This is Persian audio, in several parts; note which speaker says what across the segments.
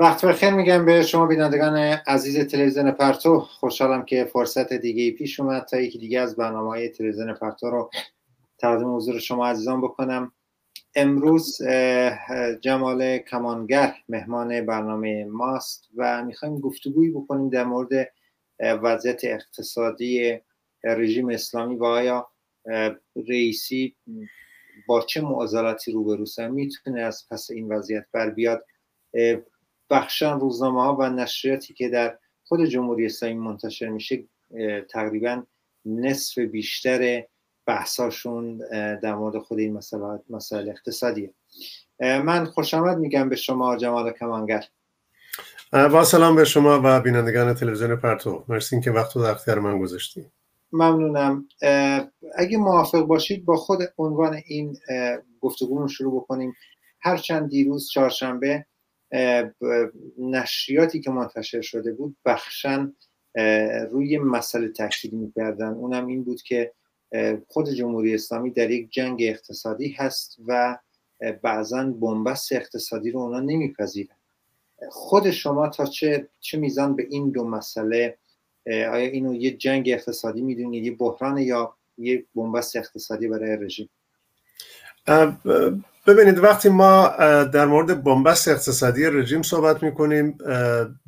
Speaker 1: وقت بخیر میگم به شما بینندگان عزیز تلویزیون پرتو. خوشحالم که فرصت دیگه پیش اومد تا یکی دیگه از برنامه های تلویزیون پرتو رو تقدیم حضور شما عزیزان بکنم. امروز جمال کمانگر مهمان برنامه ماست و می‌خوایم گفتگویی بکنیم در مورد وضعیت اقتصادی رژیم اسلامی و آیا رئیسی با چه معضلاتی روبروسه می‌تونه از پس این وضعیت بر بیاد. بخشان روزنامه ها و نشریاتی که در خود جمهوری اسلامی منتشر میشه تقریبا نصف بیشتر بحثاشون در مورد خود این مسئله مسائل اقتصادیه. من خوش آمد میگم به شما جمال کمانگر.
Speaker 2: با سلام به شما و بینندگان تلویزیون پرتو. مرسی که وقت در اختیار من گذاشتی.
Speaker 1: ممنونم. اگه موافق باشید با خود عنوان این گفتگو رو شروع بکنیم. هرچند دیروز چهارشنبه نشریاتی که منتشر شده بود بخشن روی مسئله تاکید می‌کردن. اونم این بود که خود جمهوری اسلامی در یک جنگ اقتصادی هست و بعضا بنبست اقتصادی رو اونا نمیپذیرن. خود شما تا چه, چه میزان به این دو مسئله آیا اینو یه جنگ اقتصادی می‌دونید یه بحران یا یه بنبست اقتصادی برای رژیم؟
Speaker 2: ببینید وقتی ما در مورد بنبست اقتصادی رژیم صحبت می‌کنیم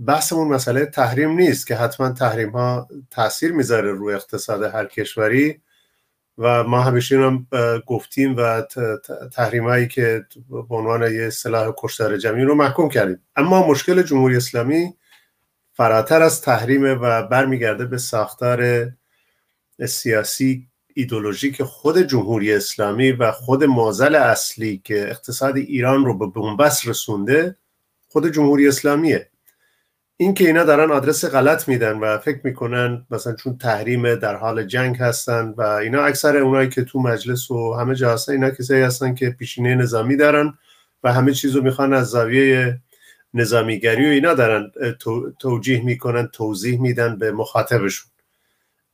Speaker 2: بحثمون مسئله تحریم نیست که حتما تحریم ها تاثیر می‌ذاره روی اقتصاد هر کشوری و ما همیشه هم گفتیم و تحریم هایی که به عنوان یه سلاح کشتار جمعی رو محکوم کردیم. اما مشکل جمهوری اسلامی فراتر از تحریم و برمیگرده به ساختار سیاسی ایدولوژیک خود جمهوری اسلامی و خود مازل اصلی که اقتصاد ایران رو به بنبست رسونده خود جمهوری اسلامیه. این که اینا دارن آدرس غلط میدن و فکر می‌کنن مثلا چون تحریم در حال جنگ هستن و اینا اکثر اونایی که تو مجلس و همه جا هستن اینا کسایی هستن که پیشینه نظامی دارن و همه چیزو می‌خوان از زاویه نظامیگری و اینا دارن توجیه می‌کنن توضیح میدن به مخاطبشون.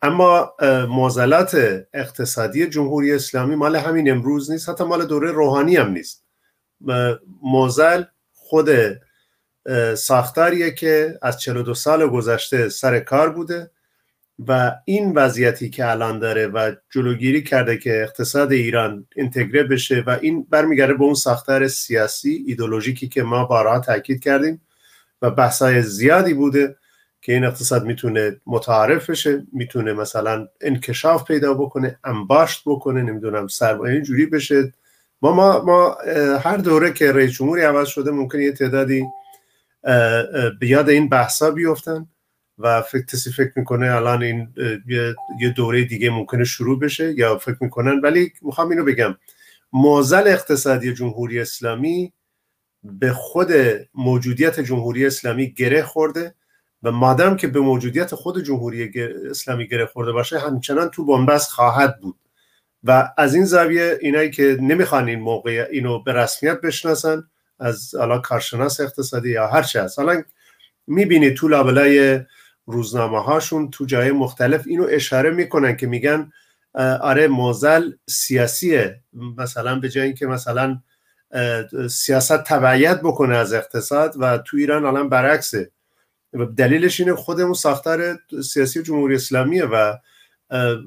Speaker 2: اما معضلات اقتصادی جمهوری اسلامی مال همین امروز نیست حتی مال دوره روحانی هم نیست. موزل خود ساختاریه که از 42 سال گذشته سر کار بوده و این وضعیتی که الان داره و جلوگیری کرده که اقتصاد ایران انتگره بشه و این برمیگرده به اون ساختار سیاسی ایدولوژیکی که ما بارها تاکید کردیم و بحثای زیادی بوده که این اقتصاد می‌تونه متعارف بشه می‌تونه مثلا انکشاف پیدا بکنه انباشت بکنه نمی‌دونم سرمایه جوری بشه. ما ما ما هر دوره که رئیس جمهوری عوض شده ممکنه یه تعدادی به یاد این بحثا بیفتن و فکر فکر می‌کنه الان این یه دوره دیگه ممکنه شروع بشه یا فکر می‌کنن. ولی می‌خوام اینو بگم. موزل اقتصادی جمهوری اسلامی به خود موجودیت جمهوری اسلامی گره خورده. و مادم که به موجودیت خود جمهوری اسلامی گره خورده باشه همچنان تو بنبست خواهد بود. و از این زاویه اینایی که نمی‌خوان این موقع اینو به رسمیت بشناسن از حالا کارشناس اقتصادی یا هر چه هست. حالا می‌بینید تو لابلای روزنامه هاشون تو جای مختلف اینو اشاره می‌کنن که میگن آره موزل سیاسیه. مثلا به جای اینکه مثلا سیاست تبعیت بکنه از اقتصاد و تو ایران الان برعکسه. دلیلش اینه خودمون ساختار سیاسی جمهوری اسلامیه و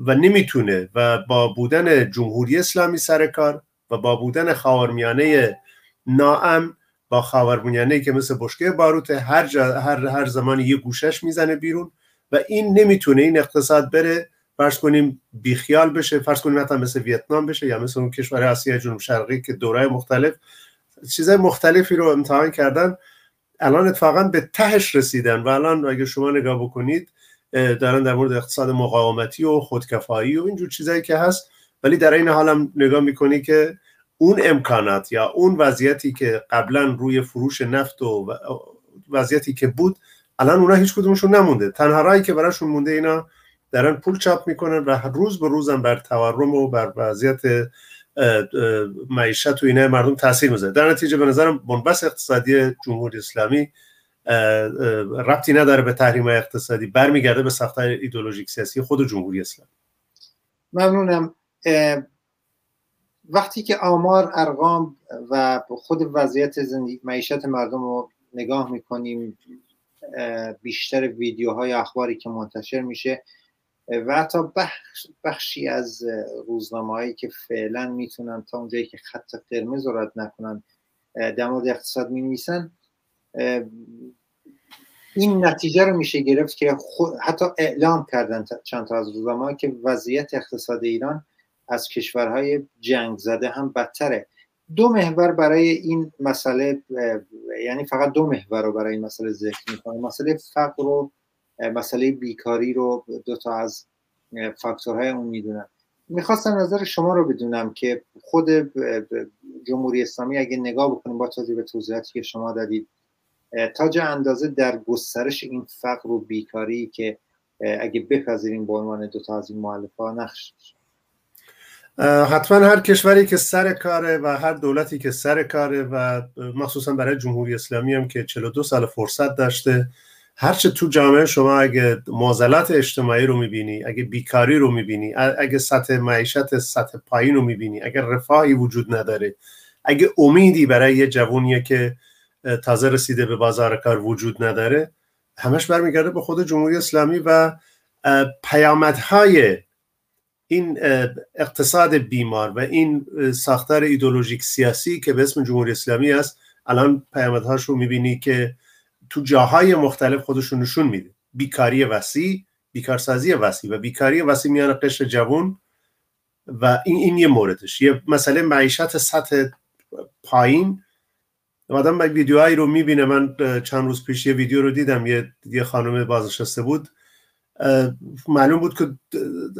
Speaker 2: و نمی‌تونه و با بودن جمهوری اسلامی سر کار و با بودن خاورمیانه ناام با خاورمیانه که مثل بشکه باروت هر, هر, هر زمان یه گوشش می‌زنه بیرون و این نمی‌تونه این اقتصاد بره. فرض کنیم بیخیال بشه فرض کنیم حتی مثل ویتنام بشه یا مثل اون کشور آسیا جنوب شرقی که دورای مختلف چیزای مختلفی رو امتحان کردن. الان اتفاقا به تهش رسیدن و الان اگه شما نگاه بکنید دارن در مورد اقتصاد مقاومتی و خودکفایی و اینجور چیزایی که هست ولی در این حال هم نگاه می‌کنی که اون امکانات یا اون وضعیتی که قبلا روی فروش نفت و وضعیتی که بود الان اونا هیچ کدومشون نمونده. تنها رایی که براشون مونده اینا دارن پول چاپ می‌کنن و روز به روزم بر تورم و بر وضعیت معیشت و اینه مردم تاثیر می‌ذاره. در نتیجه به نظرم بنبست اقتصادی جمهوری اسلامی ربطی نداره به تحریم اقتصادی برمیگرده به ساختار ایدولوژیک سیاسی خود جمهوری اسلامی.
Speaker 1: ممنونم. وقتی که آمار ارقام و خود وضعیت زندگی معیشت مردم رو نگاه می‌کنیم بیشتر ویدیوهای اخباری که منتشر میشه و حتی بخش بخشی از روزنامه هایی که فعلا می‌تونن تا اونجایی که خط قرمز رو رد نکنن در مورد اقتصاد می نویسن این نتیجه رو میشه گرفت که حتی اعلام کردن چند تا از روزنامه که وضعیت اقتصاد ایران از کشورهای جنگ زده هم بدتره. دو محور برای این مسئله یعنی فقط دو محور رو برای این مسئله ذکر می‌کنه مسئله فقر و مسئله بیکاری رو دو تا از فاکتورهای اون می‌دونم می‌خواستم نظر شما رو بدونم که خود جمهوری اسلامی اگه نگاه بکنیم با توضیح به توضیحاتی که شما دادید تا اندازه در گسترش این فقر و بیکاری که اگه بپذیریم به عنوان دو تا از این ها نقش
Speaker 2: حتما هر کشوری که سر کاره و هر دولتی که سر کاره و مخصوصا برای جمهوری اسلامی هم که 42 سال فرصت داشته هرچه تو جامعه شما اگه معضلات اجتماعی رو می‌بینی اگه بیکاری رو می‌بینی اگه سطح معیشت سطح پایین رو می‌بینی اگه رفاهی وجود نداره اگه امیدی برای یه جوونیه که تازه رسیده به بازار کار وجود نداره همش برمیگرده به خود جمهوری اسلامی و پیامدهای این اقتصاد بیمار و این ساختار ایدولوژیک سیاسی که به اسم جمهوری اسلامی است الان پیامدهاش رو می‌بینی که تو جاهای مختلف خودشون نشون میده. بیکاری وسیع بیکارسازی وسیع و بیکاری وسیع میان قشر جوان و این این یه موردش. یه مسئله معیشت سطح پایین. آدم ویدیوهایی رو می‌بینه من چند روز پیش یه ویدیو رو دیدم. یه, یه خانم بازنشسته بود. معلوم بود که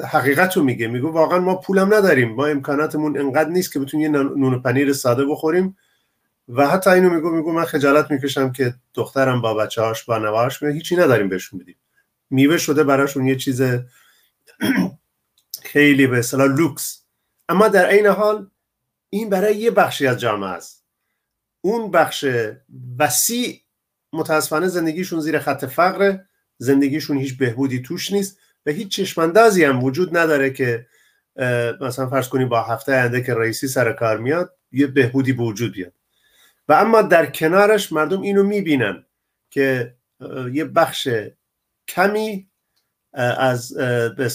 Speaker 2: حقیقت رو میگه. میگو واقعا ما پولم نداریم. ما امکاناتمون انقدر نیست که بتونیم یه نون پنیر ساده بخوریم. و حتی اینو میگو میگو من خجالت می‌کشم که دخترم با بچه هاش با نواش میگه هیچی نداریم بهشون بدیم. میوه شده براشون یه چیز خیلی به اصطلاح لوکس. اما در عین حال این برای یه بخشی از جامعه است. اون بخش وسیع متاسفانه زندگیشون زیر خط فقر زندگیشون هیچ بهبودی توش نیست و هیچ چشماندازی هم وجود نداره که مثلا فرض کنیم با هفته آینده که رئیسی سر کار میاد یه بهبودی به وجود بیاد. و اما در کنارش مردم اینو می‌بینن که یه بخش کمی از به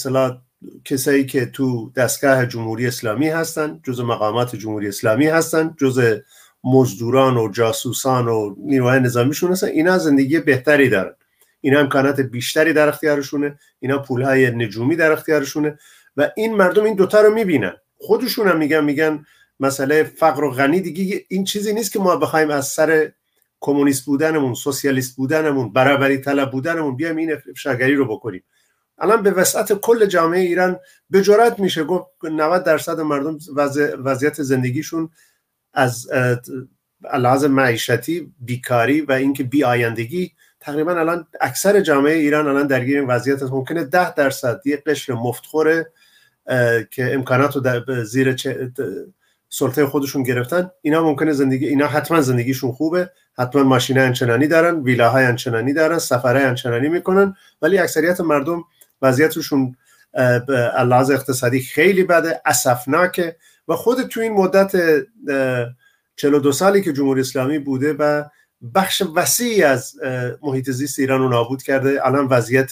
Speaker 2: کسایی که تو دستگاه جمهوری اسلامی هستن جز مقامات جمهوری اسلامی هستن جز مزدوران و جاسوسان و نیروهای نظامیشون هستن اینا زندگی بهتری دارن. اینا امکانات بیشتری در اختیارشونه اینا پولهای نجومی در اختیارشونه و این مردم این دوتا رو می‌بینن. خودشون هم میگن میگن مسئله فقر و غنی دیگه این چیزی نیست که ما بخوایم از سر کمونیست بودنمون سوسیالیست بودنمون برابری طلب بودنمون بیایم این افشاگری رو بکنیم. الان به وسعت کل جامعه ایران به جرات میشه گفت 90 درصد مردم وضعیت زندگیشون از لحاظ معیشتی بیکاری و اینکه بی آیندگی تقریبا الان اکثر جامعه ایران الان درگیر این وضعیت هست ممکنه ده درصد یه قشر مفتخوره که امکانات رو زیر سلطه خودشون گرفتن. اینا ممکنه زندگی اینا حتما زندگیشون خوبه. حتما ماشین انچنانی دارن ویلاهای انچنانی دارن سفرهای انچنانی می‌کنن. ولی اکثریت مردم وضعیتشون لحاظ اقتصادی خیلی بده اسفناکه. و خود تو این مدت 42 سالی که جمهوری اسلامی بوده و بخش وسیعی از محیط زیست ایران رو نابود کرده الان وضعیت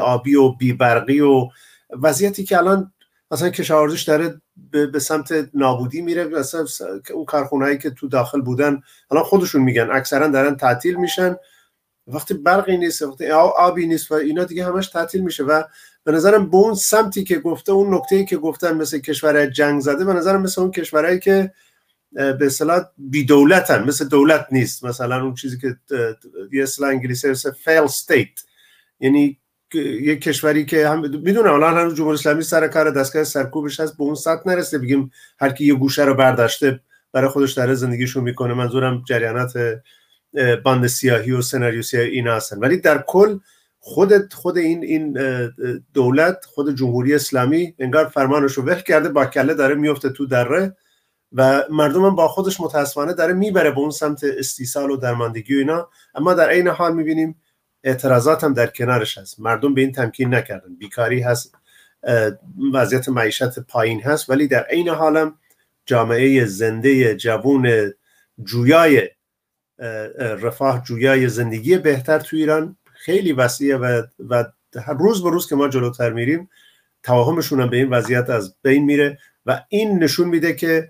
Speaker 2: آبی و برقی و وضعیتی که الان مثلا کشاورزیش داره به سمت نابودی میره مثلا اون کارخونهایی که تو داخل بودن الان خودشون میگن اکثرا دارن تعطیل میشن. وقتی برقی نیست وقتی آبی نیست و اینا دیگه همش تعطیل میشه و به نظرم به اون سمتی که گفته اون نکته که گفتن مثل کشور جنگ زده به نظرم مثل اون کشورهایی که به اصطلاح بی دولتن مثل دولت نیست. مثلا اون چیزی که یه اصطلاح انگلیسی failed state یعنی یه کشوری که هم می‌دونم الان هنوز جمهوری اسلامی سر کار دستگاه سرکوبش هست به اون سطح نرسته بگیم هر کی یه گوشه رو برداشته برای خودش داره زندگیشو می‌کنه. منظورم جریانات باند سیاهی و سناریو سیاهی اینا هستن. ولی در کل خود خود این این دولت خود جمهوری اسلامی انگار فرمانش رو قفل کرده با کله داره میفته تو دره و مردم هم با خودش متاسفانه داره می‌بره به اون سمت استیصال و درماندگی و اینا. اما در عین حال می‌بینیم اعتراضات هم در کنارش هست. مردم به این تمکین نکردن. بیکاری هست وضعیت معیشت پایین هست ولی در عین حالم جامعه زنده جوون جویای رفاه جویای زندگی بهتر تو ایران خیلی وسیعه و, و روز به روز که ما جلوتر میریم توهمشون هم به این وضعیت از بین میره و این نشون میده که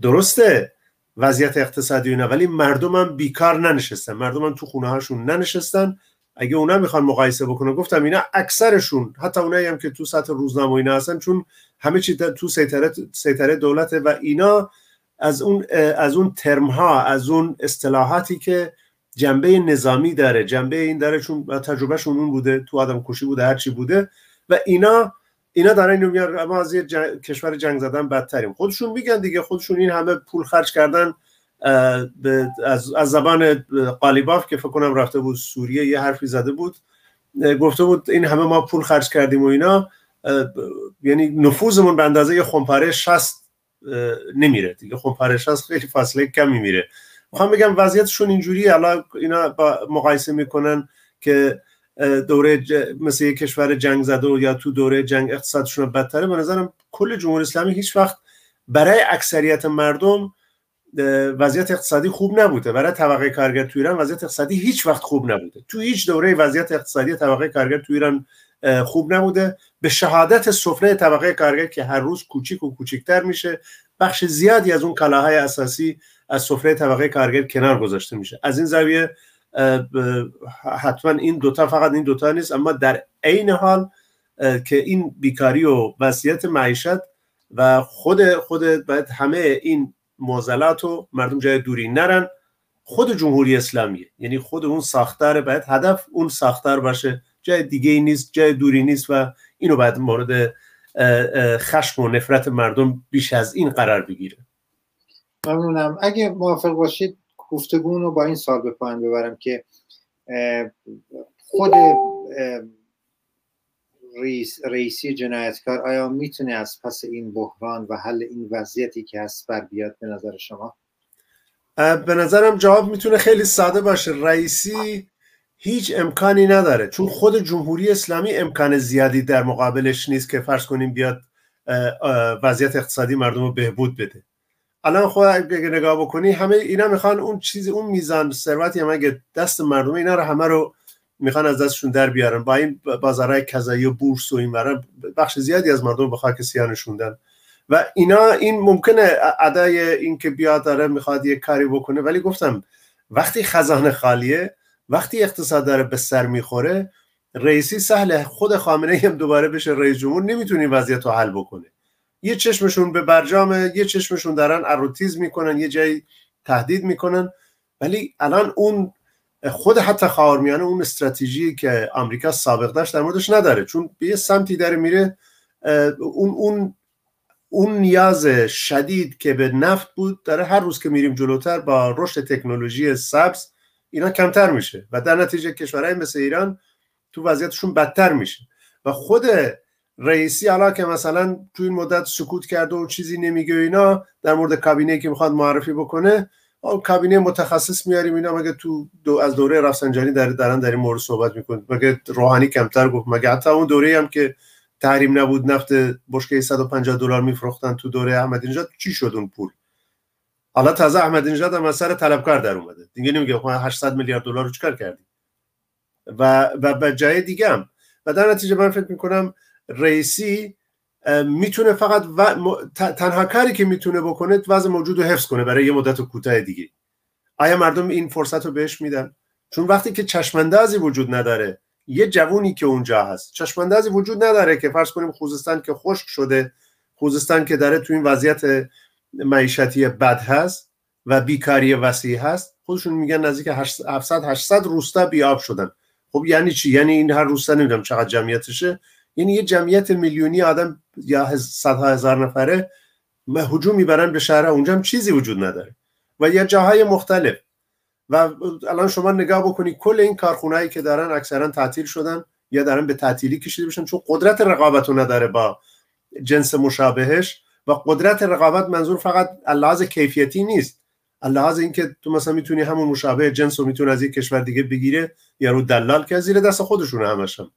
Speaker 2: درسته وضعیت اقتصادی نه ولی هم بیکار ننشستن. مردم هم تو خونه هاشون ننشستن. اگه اونا می‌خوان مقایسه بکنه گفتم اینا اکثرشون حتی اونایی هم که تو سطح روزنامه اینا هستن چون همه چی تو سیطره سیطره دولته و اینا از اون از اون ترم ها از اون اصطلاحاتی که جنبه نظامی داره جنبه این داره چون تجربهشون اون بوده تو آدم کشی بوده هر چی بوده و اینا اینا دارن اینو میگن ما از یه کشور جنگ زدن بدتریم. خودشون میگن دیگه خودشون این همه پول خرج کردن از, زبان قالیباف که فکر کنم رفته بود سوریه یه حرفی زده بود. گفته بود این همه ما پول خرج کردیم و اینا. یعنی نفوذمون به اندازه یه خمپاره 60 نمیره دیگه. خمپاره 60 خیلی فاصله کمی میره. می‌خوام بگم وضعیتشون اینجوری الان اینا با مقایسه می‌کنن که دوره مثل یک کشور جنگ زده و یا تو دوره جنگ اقتصادشون بدتره. به نظرم کل جمهوری اسلامی هیچ وقت برای اکثریت مردم وضعیت اقتصادی خوب نبوده. برای طبقه کارگر تو ایران وضعیت اقتصادی هیچ وقت خوب نبوده. تو هیچ دوره وضعیت اقتصادی طبقه کارگر تو ایران خوب نبوده. به شهادت سفره طبقه کارگر که هر روز کوچیک و کوچیکتر میشه بخش زیادی از اون کالاهای اساسی از سفره طبقه کارگر کنار گذاشته میشه. از این زاویه حتما این دوتا فقط این دوتا نیست اما در عین حال که این بیکاری و وضعیت معیشت و خود خود باید همه این معضلات و مردم جای دوری نرن. خود جمهوری اسلامیه. یعنی خود اون ساختار باید هدف اون ساختار باشه. جای دیگه نیست جای دوری نیست و اینو باید مورد خشم و نفرت مردم بیش از این قرار بگیره.
Speaker 1: ممنونم. اگه موافق باشید گفتگون رو با این سال به پایان ببرم که خود رئیس رئیسی جنایتکار آیا می‌تونه از پس این بحران و حل این وضعیتی که هست بر بیاد به نظر شما؟
Speaker 2: به نظرم جواب می‌تونه خیلی ساده باشه. رئیسی هیچ امکانی نداره. چون خود جمهوری اسلامی امکان زیادی در مقابلش نیست که فرض کنیم بیاد وضعیت اقتصادی مردم رو بهبود بده. الان خود اگه نگاه بکنی همه اینا می‌خوان اون چیزی اون میزان ثروتی هم اگه دست مردم اینا رو همه رو می‌خوان از دستشون در بیارن. با این بازارهای کذایی و بورس و این بخش زیادی از مردم به خاک سیاه نشوندن. و اینا این ممکنه ادای این که بیاد داره می‌خواد یه کاری بکنه ولی گفتم وقتی خزانه خالیه وقتی اقتصاد داره به سر می‌خوره رئیسی سهله خود خامنه هم دوباره بشه رئیس جمهور نمی‌تونی وضعیت رو حل بکنه. یه چشمشون به برجام یه چشمشون دارن اروتیز می‌کنن یه جایی تهدید می‌کنن. ولی الان اون خود حتی خاورمیانه اون استراتژی که آمریکا سابق داشت در موردش نداره چون به یه سمتی داره میره اون اون اون نیاز شدید که به نفت بود داره هر روز که میریم جلوتر با رشد تکنولوژی سبز اینا کمتر میشه و در نتیجه کشورهای مثل ایران تو وضعیتشون بدتر میشه. و خود رئیسی حالا که مثلا تو این مدت سکوت کرده و چیزی نمیگه اینا در مورد کابینه که می‌خواد معرفی بکنه کابینه متخصص میاریم اینا مگه تو دو از دوره رفسنجانی در دارن در این مورد صحبت می‌کنه مگه روحانی کمتر گفت؟ مگه حتی اون دوره هم که تحریم نبود نفت بشکه 150 دلار میفروختن تو دوره احمدی نژاد چی شد اون پول؟ حالا تازه احمدی نژاد هم سر طلبکار در اومده. دیگه نمیگه 800 میلیارد دلار رو چیکار کردی؟ و و جای دیگه هم. و در نتیجه من فکر می‌کنم رئیسی می‌تونه فقط و... تنها کاری که می‌تونه بکنه وضع موجود رو حفظ کنه برای یه مدت کوتاه دیگه. آیا مردم این فرصت رو بهش میدن؟ چون وقتی که چشماندازی وجود نداره یه جوونی که اونجا هست چشماندازی وجود نداره که فرض کنیم خوزستان که خشک شده خوزستان که داره تو این وضعیت معیشتی بد هست و بیکاری وسیع هست خودشون میگن نزدیک 700 800 روستا بیاب شدن. خب یعنی چی؟ یعنی این هر روستا نمی‌دونم چقدر جمعیتشه. یعنی یه جمعیت میلیونی آدم یا صدها هزار نفره هجوم می‌برن به شهر. اونجا هم چیزی وجود نداره و یا جاهای مختلف. و الان شما نگاه بکنید کل این کارخونهایی که دارن اکثرا تعطیل شدن یا دارن به تعطیلی کشیده بشن چون قدرت رقابت نداره با جنس مشابهش. و قدرت رقابت منظور فقط لحاظ کیفیتی نیست. لحاظ اینکه تو مثلا می‌تونی همون مشابه جنس رو می‌تونی از یک کشور دیگه بگیره یا رو دلال که زیر دست همش هم.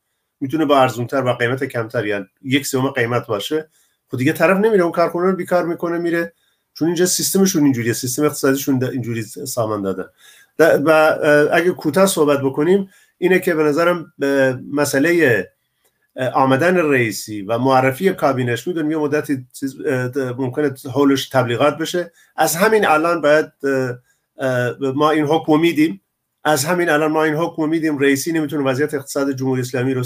Speaker 2: می‌تونه با ارزونتر و قیمت کمتر یعنی یک سوم قیمت باشه. خود دیگه طرف نمیره اون کارخونه رو بیکار می‌کنه میره. چون اینجا سیستمشون اینجوریه سیستم اقتصادیشون اینجوری سامان دادن و اگه کوتاه صحبت بکنیم اینه که به نظرم مسئله آمدن رئیسی و معرفی کابینش می‌دونیم یه مدتی ممکنه حولش تبلیغات بشه. از همین الان باید ما این حکم میدیم. از همین الان ما این حکم میدیم. رئیسی نمی‌تونه وضعیت اقتصاد جمهوری اسلامی رو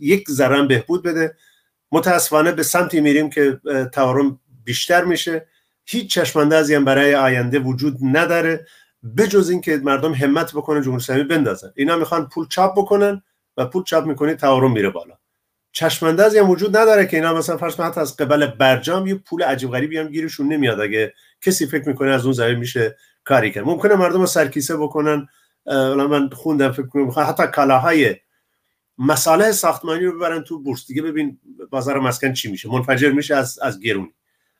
Speaker 2: یک ذره بهبود بده. متاسفانه به سمتی میریم که تورم بیشتر میشه. هیچ چشماندازی هم برای آینده وجود نداره. بجز اینکه مردم همت بکنن جمهوری اسلامی بندازن. اینا می‌خوان پول چاپ بکنن و پول چاپ می‌کنی تورم میره بالا. چشماندازی هم وجود نداره که اینا مثلا فرض حتی از قبل برجام یه پول عجیب غریبی هم گیرشون نمیاد. اگه کسی فکر می‌کنه از اون زمین میشه کاری کرد. ممکنه مردم رو سرکیسه بکنن. من خوندم فکر کنم حتی کالاهای مساله ساختمانی رو ببرن تو بورس. دیگه ببین بازار مسکن چی میشه. منفجر میشه از از گرونی.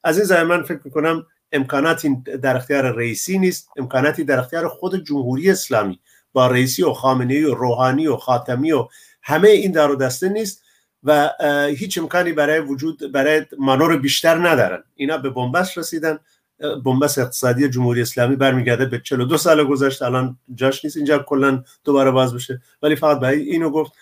Speaker 2: از این زمین من فکر می‌کنم امکاناتی در اختیار رئیسی نیست. امکاناتی در اختیار خود جمهوری اسلامی با رئیسی و خامنه و روحانی و خاتمی و همه این دار و دسته نیست و هیچ امکانی برای وجود برای مانور بیشتر ندارن. اینا به بنبست رسیدن. بنبست اقتصادی جمهوری اسلامی برمیگرده به 42 سال گذشته. الان جاش نیست. اینجا کلا دوباره باز بشه. ولی فقط برای اینو گفت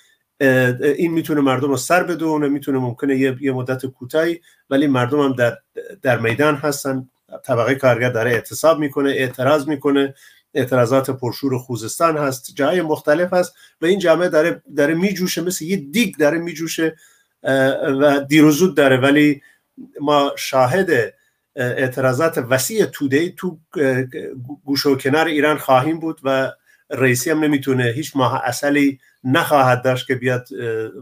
Speaker 2: این می‌تونه مردم رو سر بدونه می‌تونه ممکنه یه, یه مدت کوتاهی ولی مردم هم در, در میدان هستن. طبقه کارگر داره اعتصاب می‌کنه اعتراض می‌کنه. اعتراضات پرشور خوزستان هست جای مختلف هست و این جامعه داره داره میجوشه مثل یه دیگ داره میجوشه و دیروزود داره. ولی ما شاهد اعتراضات وسیع توده تو گوش و کنار ایران خواهیم بود و رئیسی هم نمی‌تونه هیچ ماه اصلی نخواهد داشت که بیاد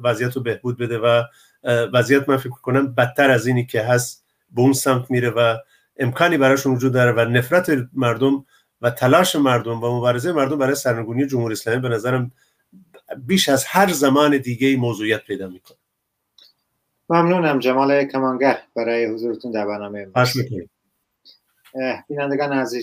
Speaker 2: وضعیت رو بهبود بده و وضعیت من فکر کنم بدتر از اینی که هست به اون سمت میره و امکانی براشون وجود داره و نفرت مردم و تلاش مردم و مبارزه مردم برای سرنگونی جمهوری اسلامی به نظرم بیش از هر زمان دیگه موضوعیت پیدا می‌کنه.
Speaker 1: ممنونم جمال کمانگر برای حضورتون در برنامه بینندگان عزیز.